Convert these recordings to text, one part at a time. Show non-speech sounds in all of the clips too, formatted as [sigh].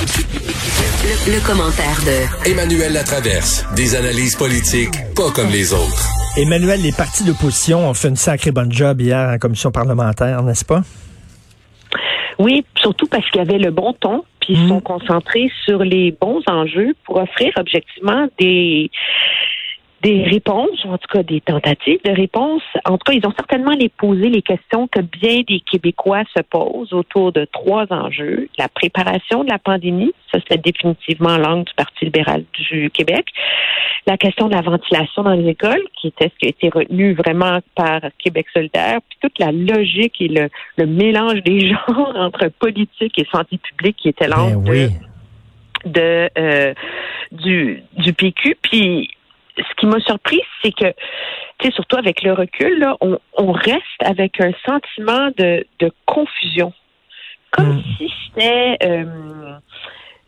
Le, le commentaire de Emmanuel Latraverse. Des analyses politiques pas comme les autres. Emmanuel, les partis d'opposition ont fait une sacrée bonne job hier en commission parlementaire, n'est-ce pas? Oui, surtout parce qu'il y avait le bon ton, puis ils sont concentrés sur les bons enjeux pour offrir objectivement des des réponses, ou en tout cas des tentatives de réponses. En tout cas, ils ont certainement les posé les questions que bien des Québécois se posent autour de trois enjeux. La préparation de la pandémie, ça c'est définitivement l'angle du Parti libéral du Québec. La question de la ventilation dans les écoles, qui était ce qui a été retenu vraiment par Québec solidaire, puis toute la logique et le, le mélange des [laughs] genres entre politique et santé publique qui était l'angle Ben oui. de, de euh, du, du PQ. Puis ce qui m'a surpris, c'est que, tu sais, surtout avec le recul, là, on, on reste avec un sentiment de, de confusion. Comme Mm. si c'était euh,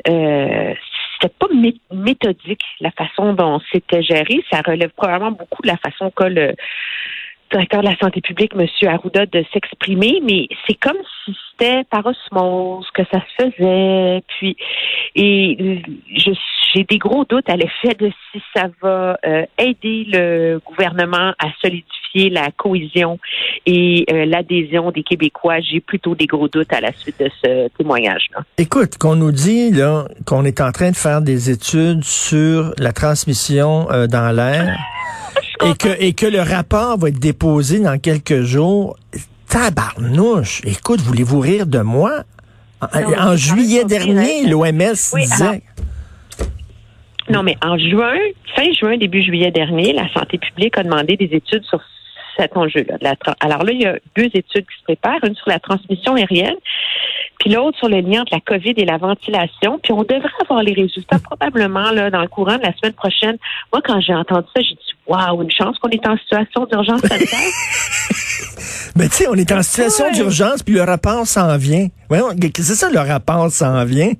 euh, c'était pas mé- méthodique la façon dont c'était géré. Ça relève probablement beaucoup de la façon qu'a le directeur de la santé publique, M. Arruda, de s'exprimer, mais c'est comme si c'était par osmose que ça se faisait. Puis, et j'ai des gros doutes à l'effet de si ça va euh, aider le gouvernement à solidifier la cohésion et euh, l'adhésion des Québécois. J'ai plutôt des gros doutes à la suite de ce témoignage-là. Écoute, qu'on nous dit qu'on est en train de faire des études sur la transmission euh, dans l'air et que et que le rapport va être déposé dans quelques jours. Tabarnouche! Écoute, voulez-vous rire de moi? En, Non, juillet dernier, pas l'OMS Oui, disait. alors- Non, mais en juin, fin juin, début juillet dernier, la santé publique a demandé des études sur cet enjeu-là. Alors là, il y a deux études qui se préparent, une sur la transmission aérienne, puis l'autre sur le lien entre la COVID et la ventilation. Puis on devrait avoir les résultats probablement là dans le courant de la semaine prochaine. Moi, quand j'ai entendu ça, j'ai dit waouh, une chance qu'on est en situation d'urgence sanitaire. [laughs] Mais tu sais, on est en situation Ouais. d'urgence, puis le rapport s'en vient. Voyons, c'est ça, le rapport s'en vient?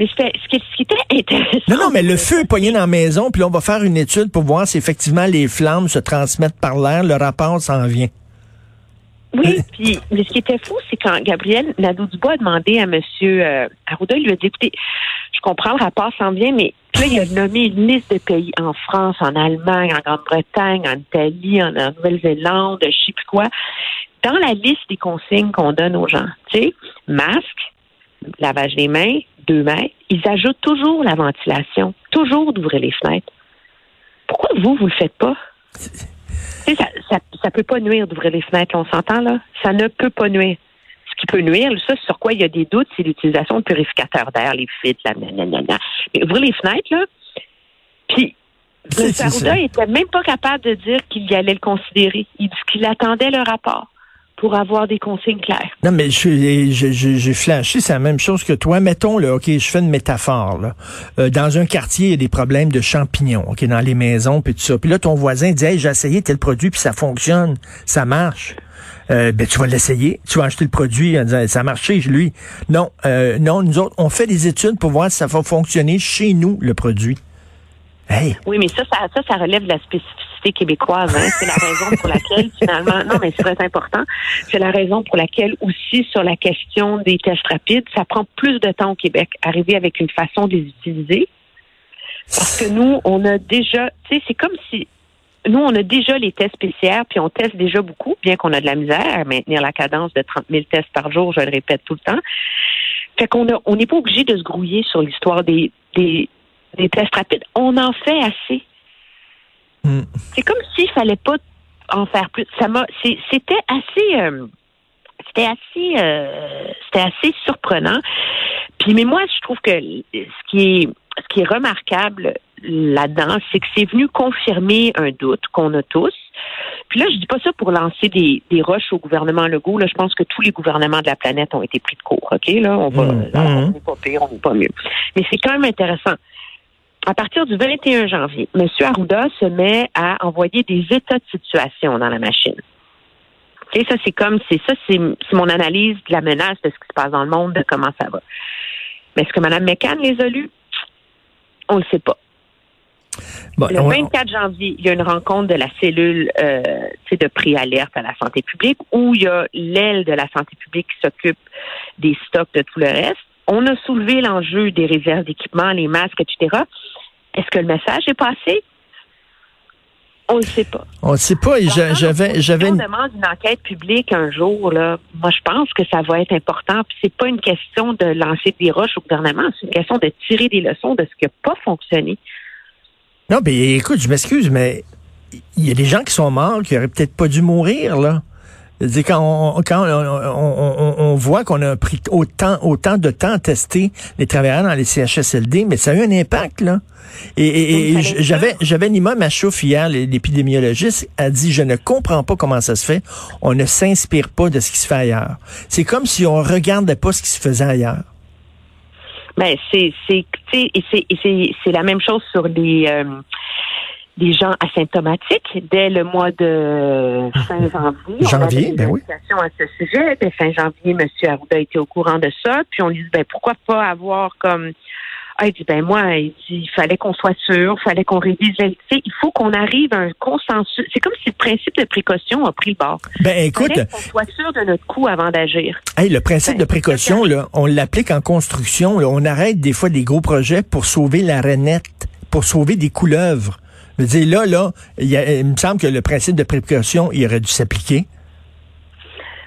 mais c'était ce qui, ce qui était intéressant. Non, non, mais le feu est pogné dans la maison, puis là, on va faire une étude pour voir si effectivement les flammes se transmettent par l'air. Le rapport s'en vient. Oui, puis mais ce qui était fou, c'est quand Gabriel Nadeau-Dubois a demandé à M. Euh, il lui a dit, écoutez, je comprends, le rapport s'en vient, mais là, il a nommé une liste de pays en France, en Allemagne, en Grande-Bretagne, en Italie, en, Nouvelle-Zélande, je sais plus quoi. Dans la liste des consignes qu'on donne aux gens, tu sais, masque, lavage des mains, deux mètres, ils ajoutent toujours la ventilation, toujours d'ouvrir les fenêtres. Pourquoi vous, vous le faites pas? Tu sais, ça, ça, ça peut pas nuire d'ouvrir les fenêtres, on s'entend, là? Ça ne peut pas nuire. Ce qui peut nuire, ça, sur quoi il y a des doutes, c'est l'utilisation de purificateurs d'air, les filtres, la nanana. Mais ouvrir les fenêtres, là, puis le c'est ça. Sarouda était même pas capable de dire qu'il allait le considérer. Il dit qu'il attendait le rapport pour avoir des consignes claires. Non, mais je- flashé, c'est la même chose que toi. Mettons, là, OK, je fais une métaphore, là. Euh, dans un quartier, il y a des problèmes de champignons, OK, dans les maisons, puis tout ça. Puis là, ton voisin dit, hey, j'ai essayé tel produit, puis ça fonctionne, ça marche. Euh, ben, tu vas l'essayer, tu vas acheter le produit en disant, ça a marché, lui. Non, euh, non, nous autres, on fait des études pour voir si ça va fonctionner chez nous, le produit. Oui, mais ça, ça, ça, relève de la spécificité québécoise. Hein. C'est la raison pour laquelle, finalement, non, mais c'est très important. C'est la raison pour laquelle aussi, sur la question des tests rapides, ça prend plus de temps au Québec, arriver avec une façon de les utiliser. Parce que nous, on a déjà, tu sais, c'est comme si nous, on a déjà les tests PCR, puis on teste déjà beaucoup, bien qu'on a de la misère à maintenir la cadence de 30 000 tests par jour, je le répète tout le temps. Fait qu'on a, on n'est pas obligé de se grouiller sur l'histoire des, des, des tests rapides. On en fait assez. Hmm. C'est comme s'il fallait pas en faire plus. Ça m'a, c'est- c'était assez, euh, c'était assez, euh, c'était assez surprenant. Puis, mais moi, je trouve que ce qui est, ce qui est remarquable là-dedans, c'est que c'est venu confirmer un doute qu'on a tous. Puis là, je dis pas ça pour lancer des, des roches au gouvernement Legault. Là, je pense que tous les gouvernements de la planète ont été pris de court. Ok, là, on va, Mhm. on n'est pas pire, on n'est pas mieux. Mais c'est quand même intéressant. À partir du 21 janvier, M. Arruda se met à envoyer des états de situation dans la machine. Ok, ça, c'est comme, c'est ça, c'est mon analyse de la menace de ce qui se passe dans le monde, de comment ça va. Mais est-ce que Mme McCann les a lus? On le sait pas. bon, Le on- 24 janvier, il y a une rencontre de la cellule euh, de préalerte à la santé publique où il y a l'aile de la santé publique qui s'occupe des stocks de tout le reste. On a soulevé l'enjeu des réserves d'équipement, les masques, etc. Est-ce que le message est passé? On ne sait pas. On ne sait pas. J'avais, j'avais. on demande une enquête publique un jour, là, moi, je pense que ça va être important. Puis c'est pas une question de lancer des roches au gouvernement. C'est une question de tirer des leçons de ce qui n'a pas fonctionné. Non, mais écoute, je m'excuse, mais il y a des gens qui sont morts qui auraient peut-être pas dû mourir, là. Quand on, quand on, voit qu'on a pris autant, autant de temps à tester les travailleurs dans les CHSLD, mais ça a eu un impact, là. Et, j'avais, j'avais Nima Machouf hier, l'épidémiologiste, a dit, je ne comprends pas comment ça se fait. On ne s'inspire pas de ce qui se fait ailleurs. C'est comme si on regardait pas ce qui se faisait ailleurs. Mais c'est, c'est, c'est, la même chose sur les, euh, des gens asymptomatiques dès le mois de fin [laughs] janvier. Janvier, ben oui. à ce sujet. Dès fin janvier, M. Arruda était au courant de ça. Puis on lui dit, ben pourquoi pas avoir comme ah, il dit, ben moi, il dit, il fallait qu'on soit sûr, il fallait qu'on révise Il faut qu'on arrive à un consensus. C'est comme si le principe de précaution a pris le bord. Ben écoute, qu'on soit sûr de notre coup avant d'agir. Hey, le principe de ben, précaution, là, on l'applique en construction. On arrête des fois des gros projets pour sauver la renette, pour sauver des couleuvres. Je veux dire, là, là, il, il me semble que le principe de précaution, il aurait dû s'appliquer.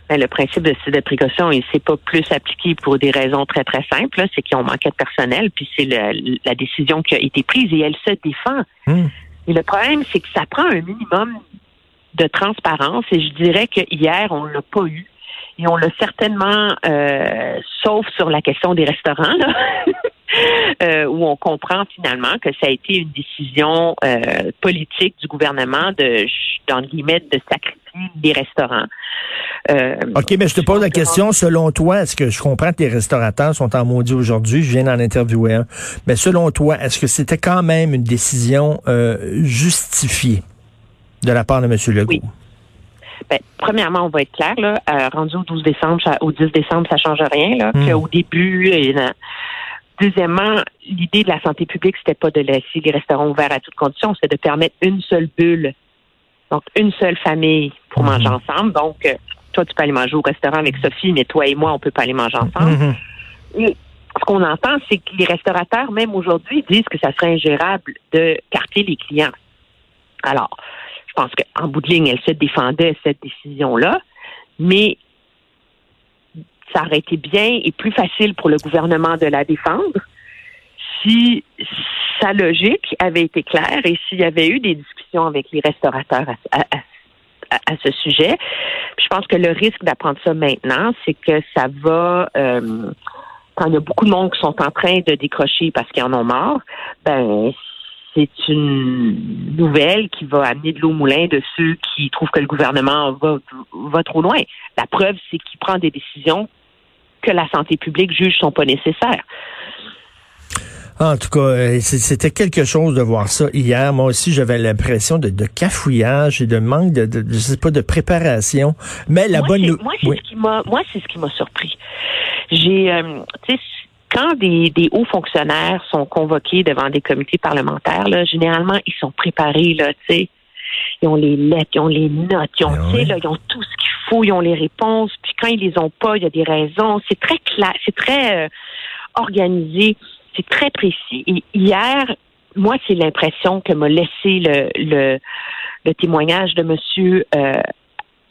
Ben, le principe de, de précaution, il s'est pas plus appliqué pour des raisons très, très simples. C'est qu'ils ont manqué de personnel, puis c'est la décision qui a été prise et elle se défend. Hmm. Et le problème, c'est que ça prend un minimum de transparence et je dirais que hier, on l'a pas eu. Et on l'a certainement, euh, sauf sur la question des restaurants, là, [laughs] [laughs] euh, où on comprend finalement que ça a été une décision euh, politique du gouvernement de, dans guillemets, de sacrifier des restaurants. Euh, OK, mais je te pose la question, selon toi, est-ce que je comprends que les restaurateurs sont en maudit aujourd'hui, je viens d'en interviewer un, mais selon toi, est-ce que c'était quand même une décision justifiée de la part de M. Legault? Oui. Ben, premièrement, on va être clair, là, euh, rendu au 12 décembre, au 10 décembre, ça change rien, là, hmm. qu'au début, Deuxièmement, l'idée de la santé publique, c'était pas de laisser les restaurants ouverts à toutes conditions, c'était de permettre une seule bulle donc, une seule famille pour mhm. manger ensemble. Donc, euh, toi, tu peux aller manger au restaurant avec Sophie, mais toi et moi, on peut pas aller manger ensemble. Mhm. Et ce qu'on entend, c'est que les restaurateurs, même aujourd'hui, disent que ça serait ingérable de carter les clients. Alors, je pense qu'en bout de ligne, elle se défendait cette décision-là, mais ça aurait été bien et plus facile pour le gouvernement de la défendre si sa logique avait été claire et s'il y avait eu des discussions avec les restaurateurs à, ce sujet. je pense que le risque d'apprendre ça maintenant, c'est que ça va euh, quand il y a beaucoup de monde qui sont en train de décrocher parce qu'ils en ont marre, ben c'est une nouvelle qui va amener de l'eau au moulin de ceux qui trouvent que le gouvernement va, va trop loin. La preuve, c'est qu'il prend des décisions que la santé publique juge sont pas nécessaires. En tout cas, euh, c'était quelque chose de voir ça hier. Moi aussi, j'avais l'impression de, cafouillage et de manque de, de, je sais pas, de préparation. Mais la bonne Moi, c'est ce qui m'a, moi, c'est ce qui m'a surpris. J'ai, euh, tu sais, quand des, des, hauts fonctionnaires sont convoqués devant des comités parlementaires, là, généralement, ils sont préparés, là, tu sais. Ils ont les lettres, ils ont les notes, ils ont, ben là, ils ont tout ce qu'il faut, ils ont les réponses. Puis quand ils les ont pas, il y a des raisons. C'est très clair, c'est très euh, organisé c'est très précis. Et hier, moi, c'est l'impression que m'a laissé le, le, témoignage de Monsieur euh,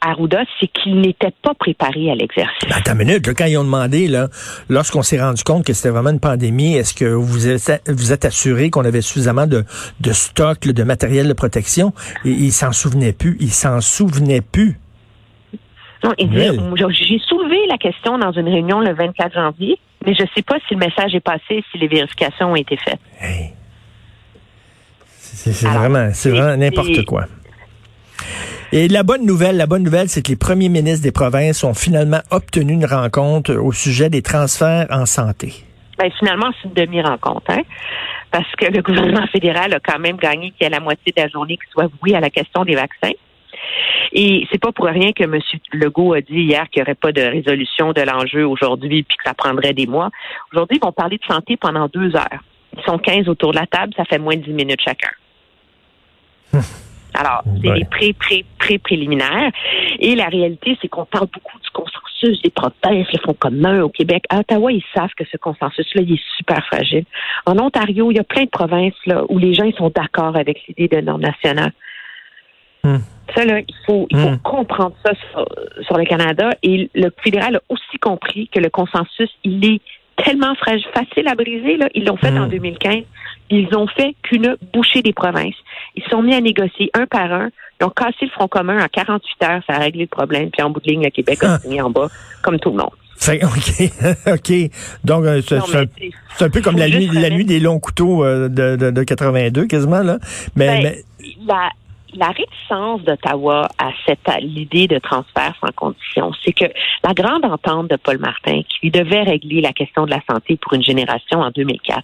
Arruda, c'est qu'il n'était pas préparé à l'exercice. Attends une minute, quand ils ont demandé, là, lorsqu'on s'est rendu compte que c'était vraiment une pandémie, est-ce que vous êtes, vous êtes assuré qu'on avait suffisamment de, de stock, de matériel de protection? Et il s'en souvenait plus. Il s'en souvenait plus. Non, j'ai soulevé la question dans une réunion le 24 janvier. Mais je ne sais pas si le message est passé, si les vérifications ont été faites. C'est vraiment, c'est vraiment n'importe quoi. Et la bonne nouvelle, la bonne nouvelle, c'est que les premiers ministres des provinces ont finalement obtenu une rencontre au sujet des transferts en santé. Ben, finalement, c'est une demi-rencontre, hein? Parce que le gouvernement fédéral a quand même gagné qu'il y ait la moitié de la journée qui soit vouée à la question des vaccins. Et c'est pas pour rien que M. Legault a dit hier qu'il n'y aurait pas de résolution de l'enjeu aujourd'hui puis que ça prendrait des mois. Aujourd'hui, ils vont parler de santé pendant deux heures. Ils sont 15 autour de la table, ça fait moins de 10 minutes chacun. [laughs] Alors, c'est les pré, pré, pré préliminaires. Et la réalité, c'est qu'on parle beaucoup du consensus des provinces, le Front commun au Québec. À Ottawa, ils savent que ce consensus-là, il est super fragile. En Ontario, il y a plein de provinces là, où les gens ils sont d'accord avec l'idée de normes nationales. Hmm. Ça, là, il faut, il faut hmm. comprendre ça sur, le Canada. Et le fédéral a aussi compris que le consensus, il est tellement fragile, facile à briser. Là. Ils l'ont fait en 2015. Ils ont fait qu'une bouchée des provinces. Ils sont mis à négocier un par un. Ils ont cassé le Front commun en 48 heures. Ça a réglé le problème. Puis en bout de ligne, le Québec a fini en bas, comme tout le monde. [laughs] OK. OK. Donc, euh, c'est un, peu comme la nuit, la nuit des longs couteaux euh, de, de, de 82, quasiment, là. Mais, ben, mais la réticence d'Ottawa à cette l'idée de transfert sans condition, c'est que la grande entente de Paul Martin, qui devait régler la question de la santé pour une génération en 2004,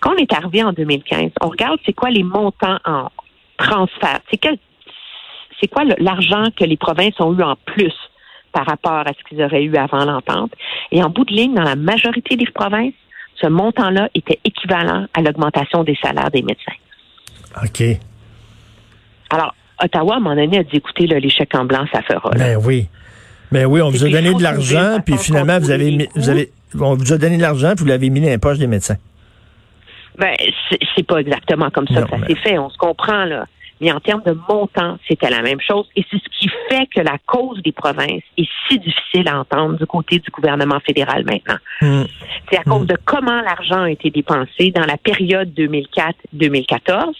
quand on est arrivé en 2015, on regarde c'est quoi les montants en transfert, c'est c'est quoi l'argent que les provinces ont eu en plus par rapport à ce qu'ils auraient eu avant l'entente. Et en bout de ligne, dans la majorité des provinces, ce montant-là était équivalent à l'augmentation des salaires des médecins. OK. Alors, Ottawa, à un moment donné, a dit, écoutez, les chèques en blanc, ça fera. Ben oui. Ben oui, on vous a donné de l'argent, puis finalement, vous avez, vous avez, on vous a donné de l'argent, puis vous l'avez mis dans les poches des médecins. Ben, c'est pas exactement comme ça que ça s'est fait. On se comprend, là. Mais en termes de montant, c'était la même chose. Et c'est ce qui fait que la cause des provinces est si difficile à entendre du côté du gouvernement fédéral maintenant. Hmm. C'est à cause hmm. de comment l'argent a été dépensé dans la période 2004-2014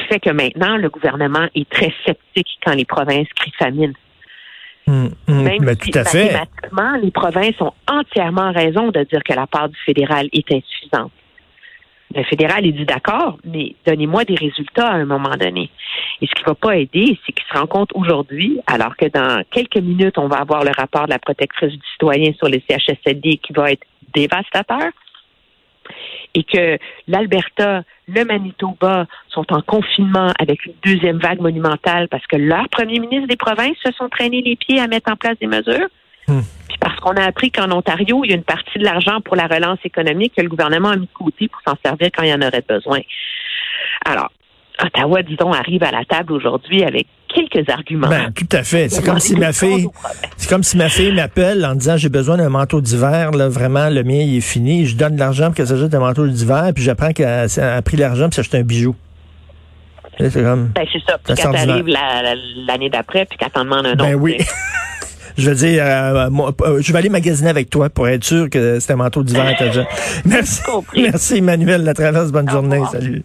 qui fait que maintenant, le gouvernement est très sceptique quand les provinces crient famine. Hum, hum, Même si tout à mathématiquement, les provinces ont entièrement raison de dire que la part du fédéral est insuffisante. Le fédéral, il dit d'accord, mais donnez-moi des résultats à un moment donné. Et ce qui ne va pas aider, c'est qu'il se rend compte aujourd'hui, alors que dans quelques minutes, on va avoir le rapport de la protectrice du citoyen sur les CHSLD qui va être dévastateur, et que l'Alberta, le Manitoba sont en confinement avec une deuxième vague monumentale parce que leurs premiers ministres des provinces se sont traînés les pieds à mettre en place des mesures. Hmm. Puis parce qu'on a appris qu'en Ontario, il y a une partie de l'argent pour la relance économique que le gouvernement a mis de côté pour s'en servir quand il y en aurait besoin. Alors, Ottawa, disons, arrive à la table aujourd'hui avec quelques arguments. Ben, tout à fait. C'est comme si ma fille, c'est comme si ma fille m'appelle en disant j'ai besoin d'un manteau d'hiver, là, vraiment, le mien, il est fini. Je donne de l'argent pour qu'elle s'achète un manteau d'hiver, puis j'apprends qu'elle a pris l'argent pour s'acheter un bijou. C'est comme. Ben, c'est ça. Puis quand t'arrives l'année d'après, puis quand t'en demandes un autre. Ben oui. [laughs] je veux dire, euh, euh, je vais aller magasiner avec toi pour être sûr que c'est un manteau d'hiver. [laughs] Merci. Merci, Emmanuel. La traverse, bonne journée. Salut.